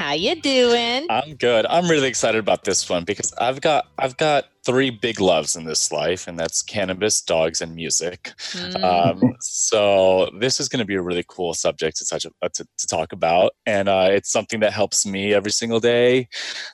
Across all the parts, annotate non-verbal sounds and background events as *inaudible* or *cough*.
How you doing? I'm good. I'm really excited about this one because I've got I've got three big loves in this life, and that's cannabis, dogs, and music. Mm. Um, so this is going to be a really cool subject to touch uh, to, to talk about, and uh, it's something that helps me every single day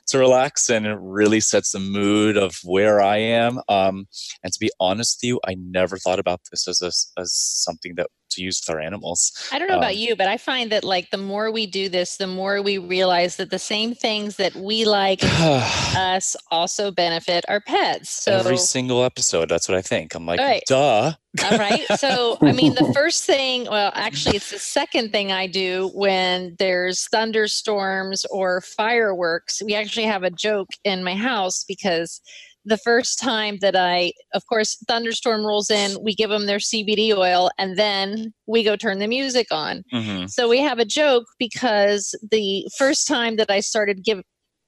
to relax, and it really sets the mood of where I am. Um, and to be honest with you, I never thought about this as a, as something that to use with our animals. I don't know um, about you, but I find that like the more we do this, the more we realize that the same things that we like *sighs* us also benefit our pets. So every single episode, that's what I think. I'm like, right. duh. All right. So, I mean, the *laughs* first thing, well, actually, it's the second thing I do when there's thunderstorms or fireworks. We actually have a joke in my house because the first time that I, of course, thunderstorm rolls in, we give them their CBD oil, and then we go turn the music on. Mm-hmm. So we have a joke because the first time that I started give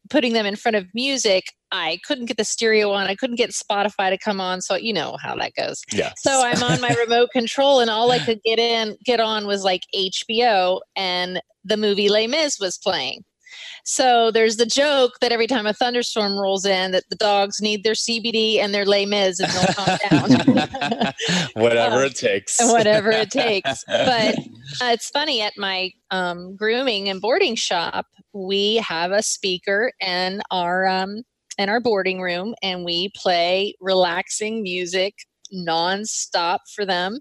putting them in front of music, I couldn't get the stereo on. I couldn't get Spotify to come on. So you know how that goes. Yeah. So I'm on my *laughs* remote control, and all I could get in, get on was like HBO, and the movie Les Mis was playing. So there's the joke that every time a thunderstorm rolls in, that the dogs need their CBD and their Les Mis and they'll calm down. whatever um, it takes. whatever it takes. *laughs* *laughs* But uh, it's funny at my um, grooming and boarding shop, we have a speaker in our um, in our boarding room, and we play relaxing music nonstop for them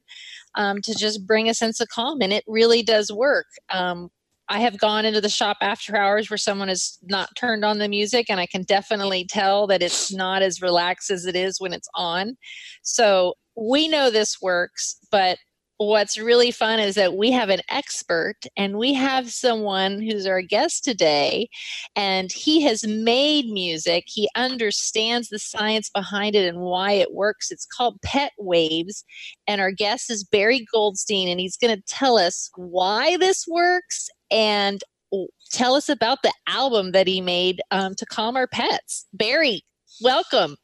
um, to just bring a sense of calm. And it really does work. Um, I have gone into the shop after hours where someone has not turned on the music, and I can definitely tell that it's not as relaxed as it is when it's on. So we know this works, but what's really fun is that we have an expert and we have someone who's our guest today and he has made music he understands the science behind it and why it works it's called pet waves and our guest is barry goldstein and he's going to tell us why this works and tell us about the album that he made um, to calm our pets. Barry, welcome.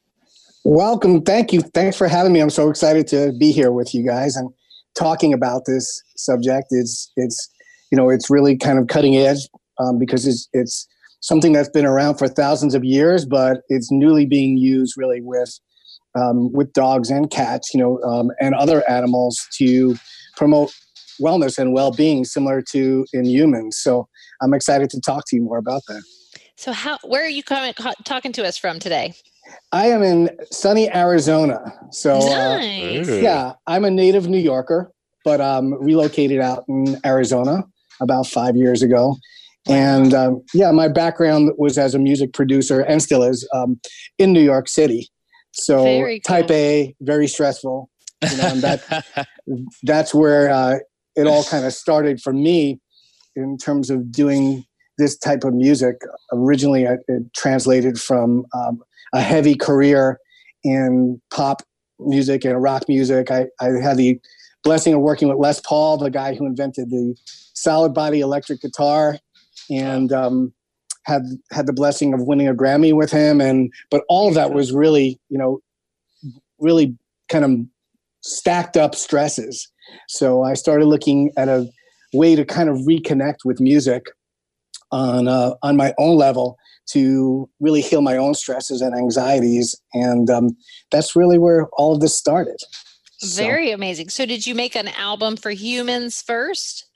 Welcome. Thank you. Thanks for having me. I'm so excited to be here with you guys and talking about this subject. It's it's you know it's really kind of cutting edge um, because it's it's something that's been around for thousands of years, but it's newly being used really with um, with dogs and cats, you know, um, and other animals to promote wellness and well-being similar to in humans. So i'm excited to talk to you more about that. So how where are you coming talking to us from today? I am in sunny arizona. So nice. uh, yeah i'm a native new yorker but um relocated out in arizona about five years ago. And um, yeah my background was as a music producer and still is um, in new york city. So cool. type a very stressful. You know, and that *laughs* that's where uh, it all *laughs* kind of started for me in terms of doing this type of music. Originally, it translated from um, a heavy career in pop music and rock music. I, I had the blessing of working with Les Paul, the guy who invented the solid body electric guitar, and um, had had the blessing of winning a Grammy with him. And but all of that was really, you know, really kind of stacked up stresses so I started looking at a way to kind of reconnect with music on uh, on my own level to really heal my own stresses and anxieties, and um, that's really where all of this started. Very so, amazing. So, did you make an album for humans first?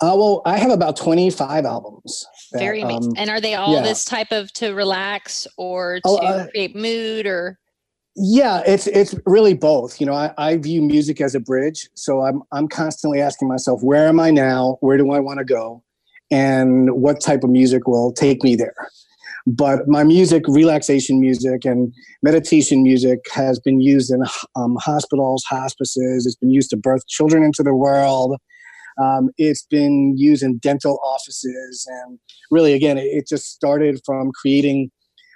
Uh, well, I have about 25 albums. That, Very amazing. Um, and are they all yeah. this type of to relax or oh, to oh, uh, create mood or? Yeah it's it's really both you know I, I view music as a bridge so i'm i'm constantly asking myself where am i now? Where do i want to go? And what type of music will take me there? But my music relaxation music and meditation music has been used in um, hospitals hospices it's been used to birth children into the world. Um, it's been used in dental offices, and really, again, it, it just started from creating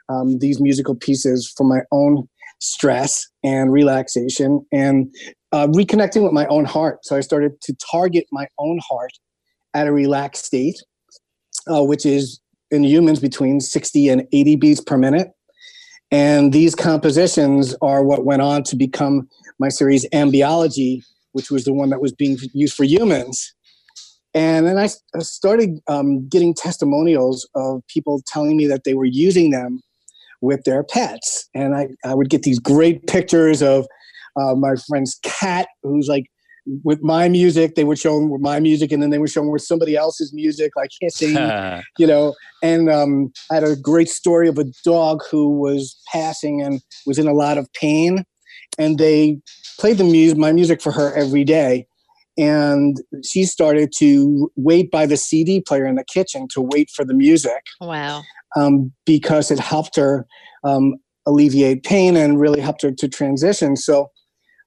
um, these musical pieces for my own stress and relaxation and uh, reconnecting with my own heart. So I started to target my own heart at a relaxed state, uh, which is in humans between 60 and 80 beats per minute. And these compositions are what went on to become my series Ambiology, which was the one that was being used for humans. And then I started um, getting testimonials of people telling me that they were using them with their pets. And I, I would get these great pictures of uh, my friend's cat, who's like with my music. They would show them with my music, and then they would show them with somebody else's music, like hissing, *laughs* you know. And um, I had a great story of a dog who was passing and was in a lot of pain, and they played the music, my music for her every day. And she started to wait by the CD player in the kitchen to wait for the music. Wow. Um, because it helped her um, alleviate pain and really helped her to transition. So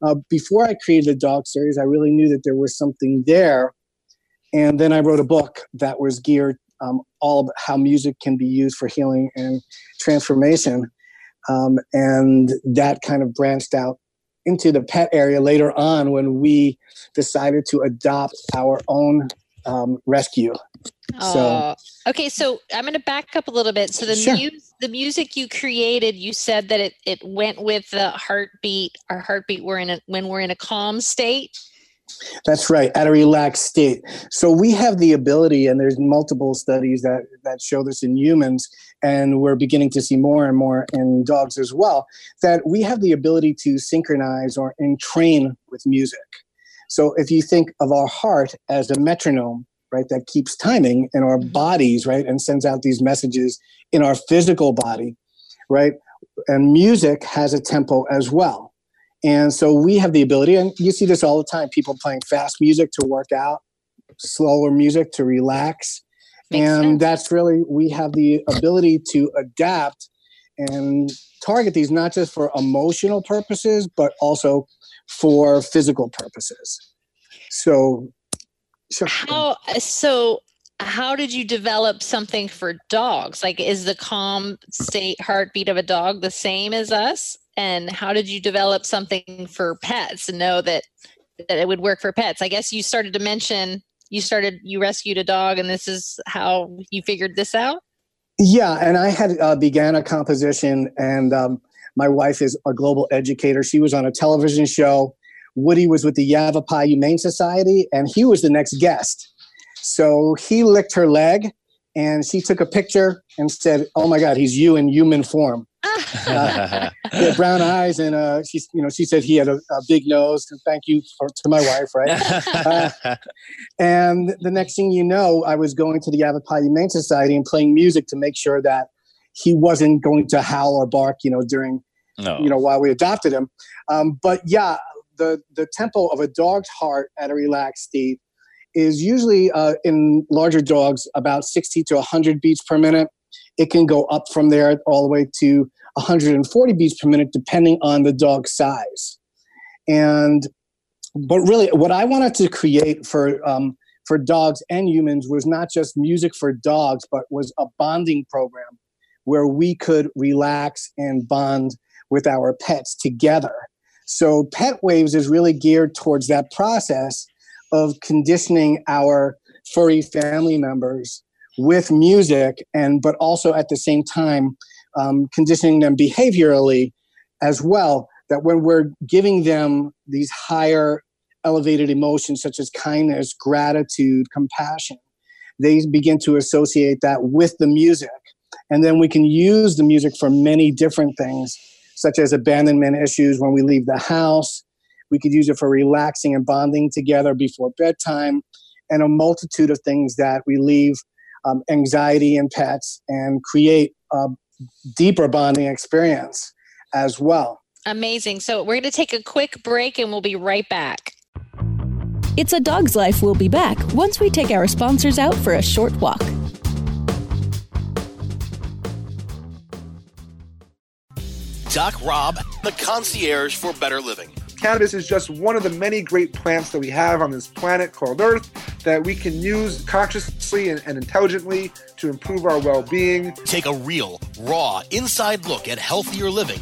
uh, before I created the dog series, I really knew that there was something there. And then I wrote a book that was geared um, all about how music can be used for healing and transformation. Um, and that kind of branched out into the pet area later on when we decided to adopt our own um, rescue. So, okay, so I'm going to back up a little bit. So the sure. mu- the music you created, you said that it it went with the heartbeat. Our heartbeat. We're in a when we're in a calm state. That's right, at a relaxed state. So we have the ability, and there's multiple studies that that show this in humans, and we're beginning to see more and more in dogs as well. That we have the ability to synchronize or entrain with music. So if you think of our heart as a metronome, right, that keeps timing in our mm-hmm. bodies, right, and sends out these messages in our physical body, right? And music has a tempo as well. And so we have the ability, and you see this all the time people playing fast music to work out, slower music to relax. Makes and sense. that's really, we have the ability to adapt and target these not just for emotional purposes, but also for physical purposes. So, so how so? How did you develop something for dogs? Like, is the calm state heartbeat of a dog the same as us? And how did you develop something for pets and know that that it would work for pets? I guess you started to mention you started you rescued a dog, and this is how you figured this out. Yeah, and I had uh, began a composition, and um, my wife is a global educator. She was on a television show. Woody was with the Yavapai Humane Society, and he was the next guest. So he licked her leg, and she took a picture and said, "Oh my God, he's you in human form." uh, *laughs* he had brown eyes, and uh, she, you know, she said he had a, a big nose. Thank you for, to my wife, right? *laughs* uh, and the next thing you know, I was going to the Yavapai Humane Society and playing music to make sure that he wasn't going to howl or bark, you know, during no. you know, while we adopted him. Um, but yeah, the the tempo of a dog's heart at a relaxed state is usually uh, in larger dogs about 60 to 100 beats per minute. It can go up from there all the way to 140 beats per minute, depending on the dog's size. And but really, what I wanted to create for um, for dogs and humans was not just music for dogs, but was a bonding program where we could relax and bond with our pets together. So, Pet Waves is really geared towards that process of conditioning our furry family members with music, and but also at the same time um, conditioning them behaviorally as well. That when we're giving them these higher elevated emotions such as kindness, gratitude, compassion, they begin to associate that with the music. And then we can use the music for many different things such as abandonment issues when we leave the house. We could use it for relaxing and bonding together before bedtime, and a multitude of things that relieve um, anxiety in pets and create a deeper bonding experience as well. Amazing. So, we're going to take a quick break and we'll be right back. It's a Dog's Life. We'll be back once we take our sponsors out for a short walk. Doc Rob, the concierge for better living. Cannabis is just one of the many great plants that we have on this planet called Earth that we can use consciously and, and intelligently to improve our well being. Take a real, raw, inside look at healthier living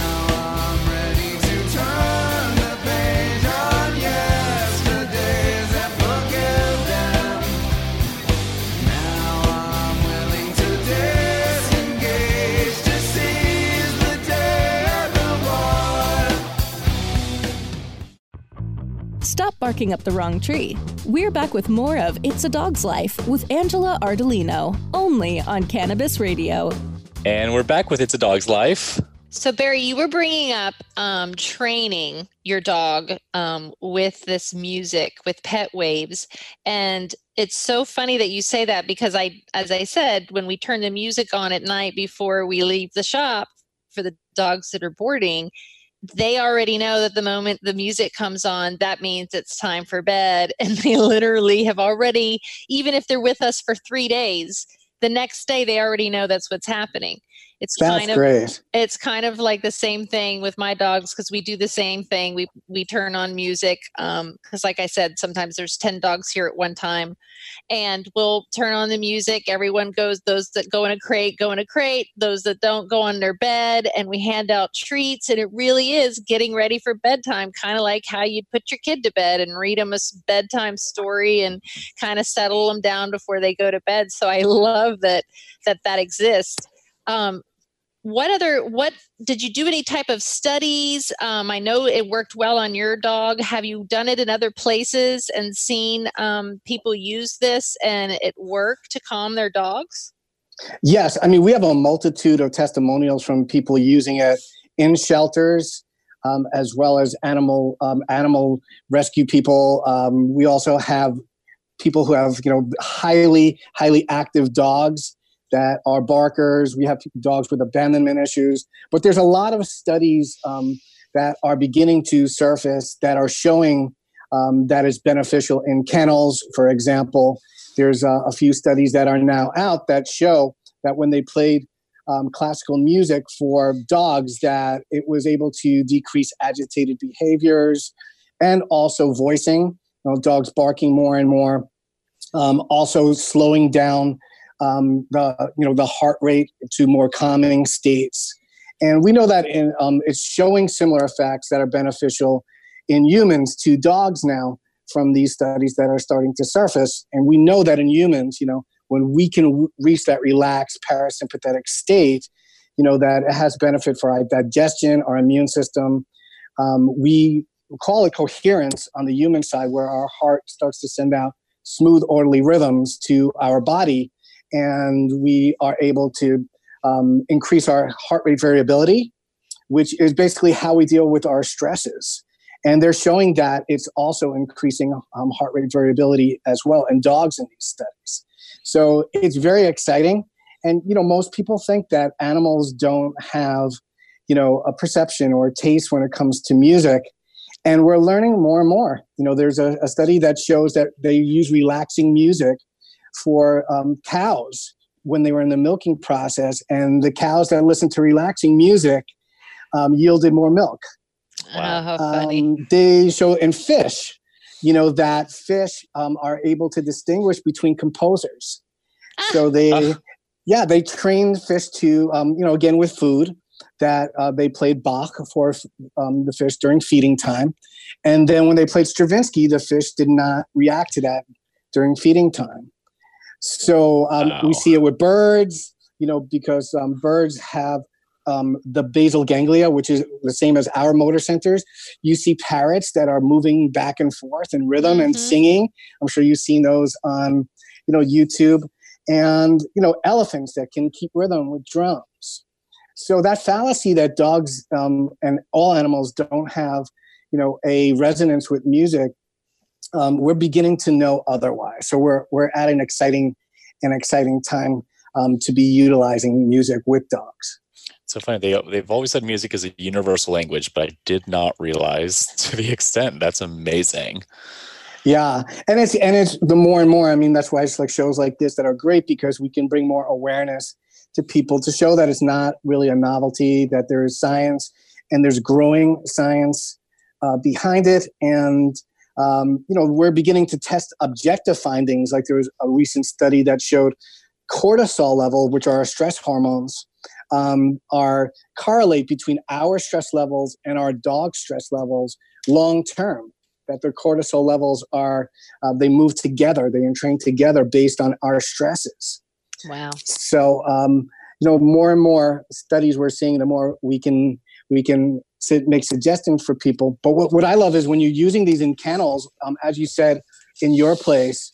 Stop barking up the wrong tree. We're back with more of It's a Dog's Life with Angela Ardolino, only on Cannabis Radio. And we're back with It's a Dog's Life. So, Barry, you were bringing up um, training your dog um, with this music, with pet waves. And it's so funny that you say that because I, as I said, when we turn the music on at night before we leave the shop for the dogs that are boarding, they already know that the moment the music comes on, that means it's time for bed. *laughs* And they literally have already, even if they're with us for three days, the next day they already know that's what's happening. It's That's kind of great. it's kind of like the same thing with my dogs because we do the same thing. We we turn on music because, like I said, sometimes there's ten dogs here at one time, and we'll turn on the music. Everyone goes. Those that go in a crate go in a crate. Those that don't go on their bed, and we hand out treats. And it really is getting ready for bedtime, kind of like how you'd put your kid to bed and read them a bedtime story and kind of settle them down before they go to bed. So I *laughs* love that that that exists. Um, what other what did you do any type of studies? Um, i know it worked well on your dog. Have you done it in other places and seen um, people use this and it work to calm their dogs? Yes, I mean we have a multitude of testimonials from people using it in shelters, um, as well as animal um, animal rescue people. Um, we also have people who have you know highly highly active dogs that are barkers. We have dogs with abandonment issues, but there's a lot of studies um, that are beginning to surface that are showing um, that is beneficial in kennels, for example. There's uh, a few studies that are now out that show that when they played um, classical music for dogs, that it was able to decrease agitated behaviors and also voicing. You know, dogs barking more and more. Um, also slowing down um, the you know the heart rate to more calming states. And we know that in, um, it's showing similar effects that are beneficial in humans to dogs now from these studies that are starting to surface. And we know that in humans, you know, when we can reach that relaxed parasympathetic state, you know, that it has benefit for our digestion, our immune system. Um, we call it coherence on the human side, where our heart starts to send out smooth, orderly rhythms to our body, and we are able to um, increase our heart rate variability, which is basically how we deal with our stresses. And they're showing that it's also increasing um, heart rate variability as well in dogs in these studies. So it's very exciting. And, you know, most people think that animals don't have, you know, a perception or a taste when it comes to music. And we're learning more and more. You know, there's a, a study that shows that they use relaxing music for um, cows when they were in the milking process, and the cows that listened to relaxing music um, yielded more milk. Wow. Oh, funny. Um, they show in fish, you know, that fish um, are able to distinguish between composers. So they, yeah, they train fish to, um, you know, again with food, that uh, they played Bach for um, the fish during feeding time. And then when they played Stravinsky, the fish did not react to that during feeding time. So um, wow. we see it with birds, you know, because um, birds have um, the basal ganglia, which is the same as our motor centers. You see parrots that are moving back and forth in rhythm mm-hmm. and singing. I'm sure you've seen those on, you know, YouTube. And you know, elephants that can keep rhythm with drums. So that fallacy that dogs um, and all animals don't have, you know, a resonance with music um, we're beginning to know otherwise. So we're we're at an exciting an exciting time um, to be utilizing music with dogs. So funny. They they've always said music is a universal language, but I did not realize *laughs* to the extent. That's amazing. Yeah, and it's and it's the more and more. I mean, that's why it's like shows like this that are great because we can bring more awareness to people to show that it's not really a novelty. That there is science and there's growing science uh, behind it, and um, you know, we're beginning to test objective findings. Like there was a recent study that showed cortisol level, which are our stress hormones, um, are correlate between our stress levels and our dog stress levels long term. That their cortisol levels are uh, they move together, they entrain together based on our stresses. Wow. So um, you know, more and more studies we're seeing, the more we can we can make suggestions for people. But what, what I love is when you're using these in kennels, um, as you said in your place,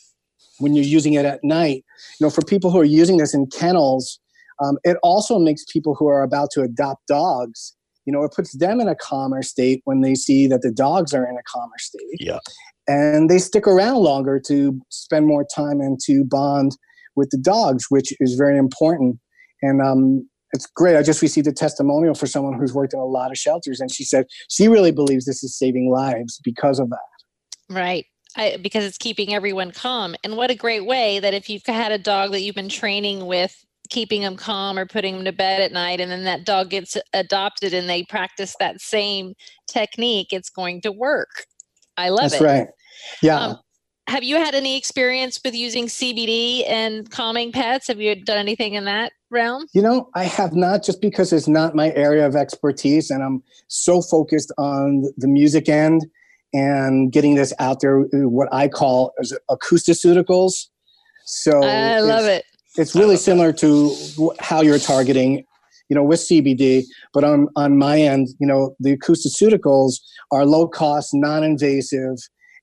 when you're using it at night, you know, for people who are using this in kennels, um, it also makes people who are about to adopt dogs, you know, it puts them in a calmer state when they see that the dogs are in a calmer state. Yeah. And they stick around longer to spend more time and to bond with the dogs, which is very important. And um, it's great. I just received a testimonial for someone who's worked in a lot of shelters, and she said she really believes this is saving lives because of that. Right. I, because it's keeping everyone calm. And what a great way that if you've had a dog that you've been training with keeping them calm or putting them to bed at night, and then that dog gets adopted and they practice that same technique, it's going to work. I love That's it. That's right. Yeah. Um, have you had any experience with using CBD and calming pets? Have you done anything in that realm? You know, I have not just because it's not my area of expertise and I'm so focused on the music end and getting this out there, uh, what I call as acoustaceuticals. So I love it. It's really similar to how you're targeting, you know, with CBD. But on, on my end, you know, the acoustaceuticals are low cost, non invasive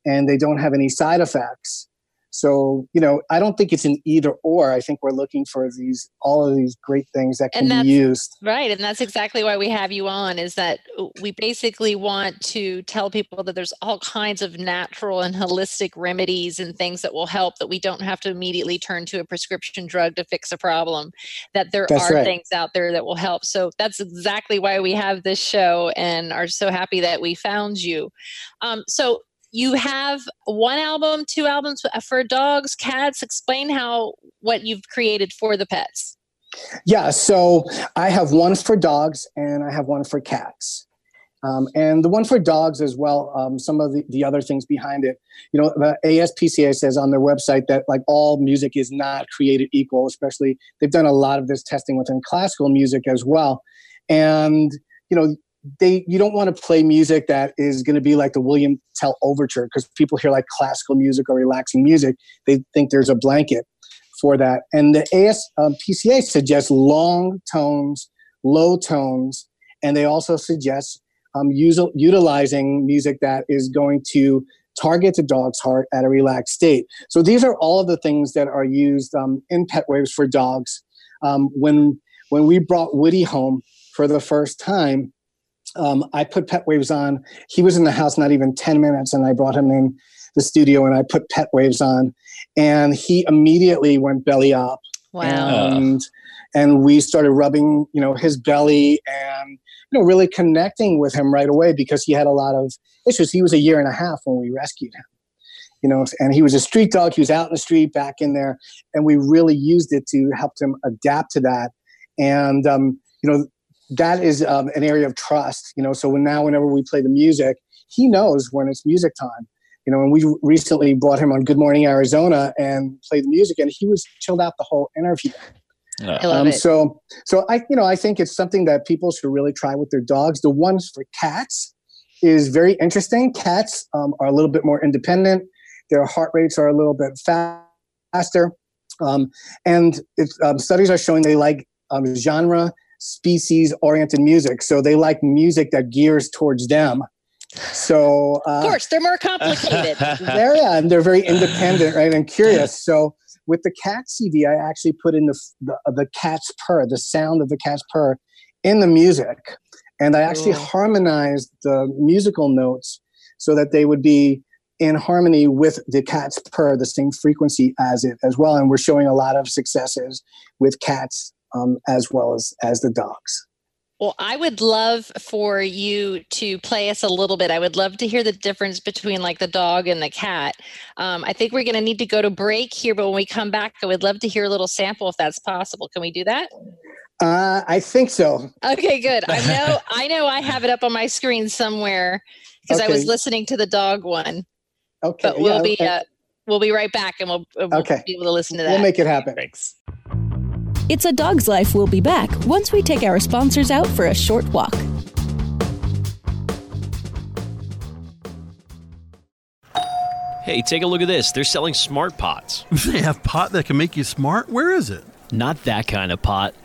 and they don't have any side effects. So, you know, I don't think it's an either or. I think we're looking for these all of these great things that can be used. Right. And that's exactly why we have you on is that we basically want to tell people that there's all kinds of natural and holistic remedies and things that will help that we don't have to immediately turn to a prescription drug to fix a problem. That there that's are right. things out there that will help. So that's exactly why we have this show and are so happy that we found you. Um, so you have one album, two albums for dogs, cats. Explain how what you've created for the pets. Yeah, so I have one for dogs and I have one for cats. Um, and the one for dogs as well, um, some of the, the other things behind it. You know, the ASPCA says on their website that like all music is not created equal, especially they've done a lot of this testing within classical music as well. And, you know, they you don't want to play music that is going to be like the William Tell overture because people hear like classical music or relaxing music, they think there's a blanket for that. And the ASPCA um, suggests long tones, low tones, and they also suggest um, utilizing music that is going to target the dog's heart at a relaxed state. So these are all of the things that are used um, in pet waves for dogs. Um, when when we brought Woody home for the first time, um, I put Pet Waves on. He was in the house not even 10 minutes, and I brought him in the studio and I put Pet Waves on, and he immediately went belly up. Wow. And, and we started rubbing, you know, his belly and, you know, really connecting with him right away because he had a lot of issues. He was a year and a half when we rescued him, you know, and he was a street dog. He was out in the street, back in there, and we really used it to help him adapt to that. And, um, you know, that is um, an area of trust, you know. So when now, whenever we play the music, he knows when it's music time, you know. And we recently brought him on Good Morning Arizona and played the music, and he was chilled out the whole interview. I love Um, it. so, so I, you know, I think it's something that people should really try with their dogs. The ones for cats is very interesting. Cats um, are a little bit more independent. Their heart rates are a little bit faster, um, and it's, um, studies are showing they like um, genre species oriented music. So they like music that gears towards them. So uh, of course, they're more complicated. *laughs* they're yeah, and they're very independent, right, and curious. So with the cat CD, I actually put in the the, the cat's purr, the sound of the cat's purr, in the music, and I actually Cool. harmonized the musical notes so that they would be in harmony with the cat's purr, the same frequency as it as well. And we're showing a lot of successes with cats um, as well as as the dogs. Well, I would love for you to play us a little bit. I would love to hear the difference between like the dog and the cat. Um, I think we're going to need to go to break here, but when we come back, I would love to hear a little sample if that's possible. Can we do that? Uh, I think so. Okay, good. I *laughs* know, I know, I have it up on my screen somewhere because I was listening to the dog one. Okay, But we'll yeah, be okay. uh, we'll be right back, and we'll, we'll Okay. be able to listen to that. we'll make it happen. Thanks. It's a Dog's Life will be back once we take our sponsors out for a short walk. Hey, take a look at this. They're selling smart pots. *laughs* They have pot that can make you smart? Where is it? Not that kind of pot.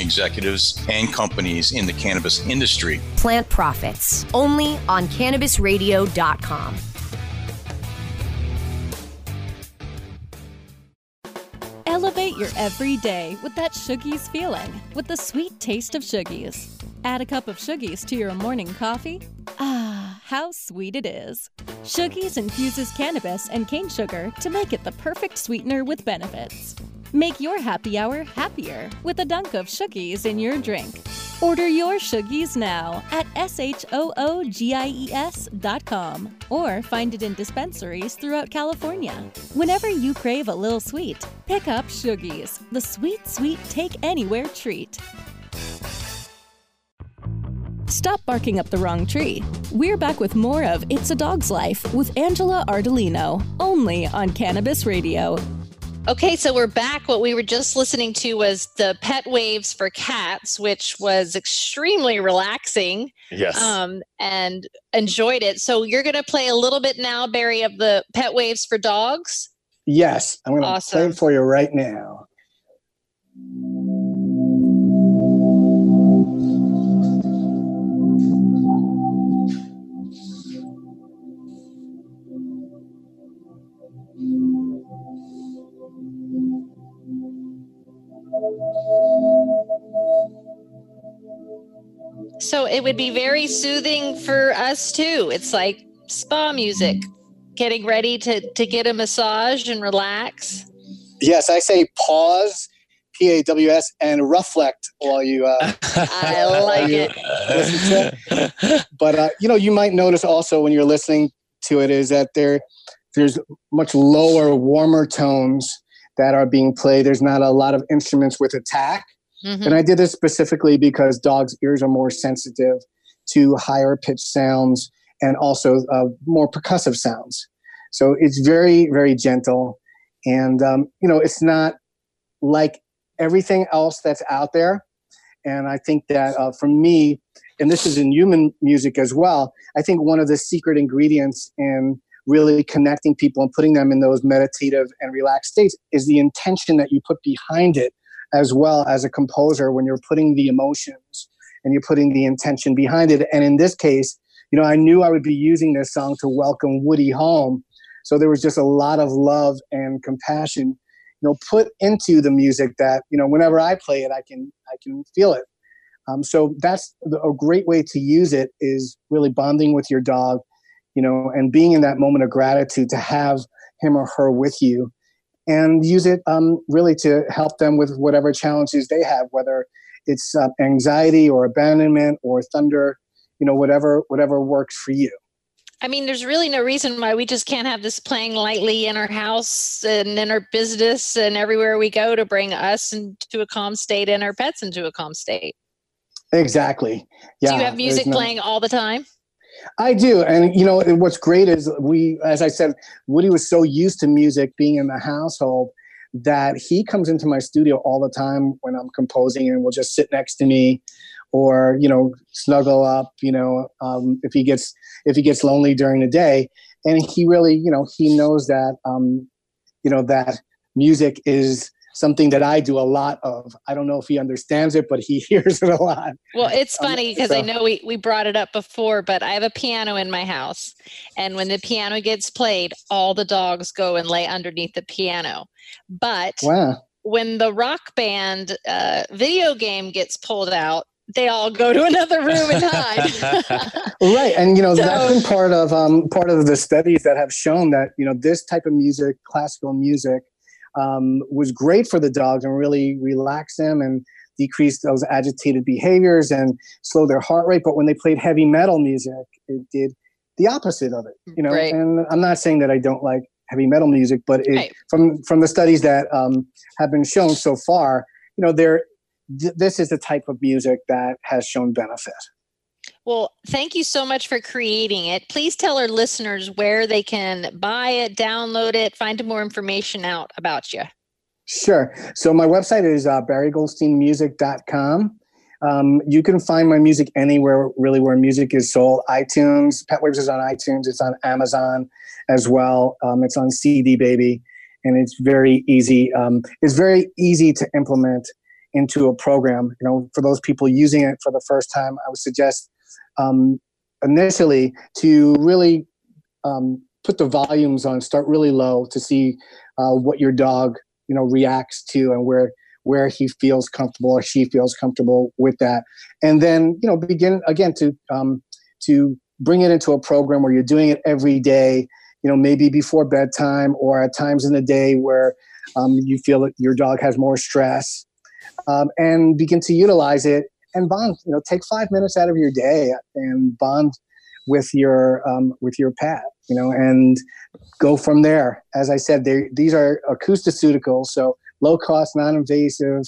executives and companies in the cannabis industry. Plant Profits, only on cannabisradio.com. Elevate your everyday with that Shoogies feeling with the sweet taste of Shoogies. Add a cup of Shoogies to your morning coffee. Ah, how sweet it is. Shoogies infuses cannabis and cane sugar to make it the perfect sweetener with benefits. Make your happy hour happier with a dunk of Shoogies in your drink. Order your Shoogies now at S-H-O-O-G-I-E-S dot com or find it in dispensaries throughout California. Whenever you crave a little sweet, pick up Shoogies, the sweet, sweet take anywhere treat. Stop barking up the wrong tree. We're back with more of It's a Dog's Life with Angela Ardolino, only on Cannabis Radio. Okay, so we're back. What we were just listening to was the Pet Waves for Cats, which was extremely relaxing. Yes. Um, and enjoyed it. So you're going to play a little bit now, Barry, of the Pet Waves for Dogs. Yes, I'm going to play it for you right now. So it would be very soothing for us too. It's like spa music, getting ready to to get a massage and relax. Yes, I say pause, P A W S, and reflect while you. Uh, *laughs* I like it. *laughs* but uh, you know, you might notice also when you're listening to it is that there there's much lower, warmer tones that are being played. There's not a lot of instruments with attack. Mm-hmm. And I did this specifically because dogs' ears are more sensitive to higher pitched sounds and also uh, more percussive sounds. So it's very, very gentle. And, um, you know, it's not like everything else that's out there. And I think that uh, for me, and this is in human music as well, I think one of the secret ingredients in really connecting people and putting them in those meditative and relaxed states is the intention that you put behind it as well as a composer when you're putting the emotions and you're putting the intention behind it. And in this case, you know, I knew I would be using this song to welcome Woody home. So there was just a lot of love and compassion, you know, put into the music that, you know, whenever I play it, I can, I can feel it. Um, so that's a great way to use it is really bonding with your dog, you know, and being in that moment of gratitude to have him or her with you and use it um, really to help them with whatever challenges they have, whether it's uh, anxiety or abandonment or thunder, you know, whatever whatever works for you. I mean, there's really no reason why we just can't have this playing lightly in our house and in our business and everywhere we go to bring us into a calm state and our pets into a calm state. Exactly. Yeah. Do you have music no... playing all the time? I do. And, you know, what's great is we, as I said, Woody was so used to music being in the household that he comes into my studio all the time when I'm composing and will just sit next to me or, you know, snuggle up, you know, um, if he gets, if he gets lonely during the day. And he really, you know, he knows that, um, you know, that music is, something that I do a lot of. I don't know if he understands it, but he *laughs* hears it a lot. Well, it's um, funny because um, so. I know we, we brought it up before, but I have a piano in my house. And when the piano gets played, all the dogs go and lay underneath the piano. But wow. when the rock band uh, video game gets pulled out, they all go to another room and hide. *laughs* *laughs* right, and you know so, that's been part of um, part of the studies that have shown that you know this type of music, classical music, um, was great for the dogs and really relaxed them and decreased those agitated behaviors and slow their heart rate. But when they played heavy metal music, it did the opposite of it. You know, right. and I'm not saying that I don't like heavy metal music, but it, right. from from the studies that um, have been shown so far, you know, there th- this is the type of music that has shown benefit. Well, thank you so much for creating it. Please tell our listeners where they can buy it, download it, find more information out about you. Sure. So my website is uh, barrygoldsteinmusic.com. Um, you can find my music anywhere, really, where music is sold. iTunes, Pet Waves is on iTunes. It's on Amazon as well. Um, it's on CD Baby, and it's very easy. Um, it's very easy to implement into a program. You know, for those people using it for the first time, I would suggest um, initially to really um, put the volumes on, start really low to see uh, what your dog you know reacts to and where where he feels comfortable or she feels comfortable with that, and then you know begin again to um, to bring it into a program where you're doing it every day. You know, maybe before bedtime or at times in the day where um, you feel that your dog has more stress, um, and begin to utilize it and bond. You know, take five minutes out of your day and bond with your um, with your pet. You know, and go from there. As I said, these are acoustoceuticals, so low cost, non invasive,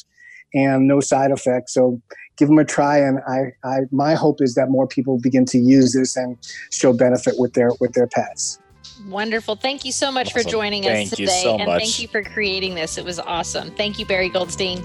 and no side effects. So give them a try. And I, I, my hope is that more people begin to use this and show benefit with their with their pets. Wonderful. Thank you so much awesome. for joining thank us today. So and much. thank you for creating this. It was awesome. Thank you, Barry Goldstein.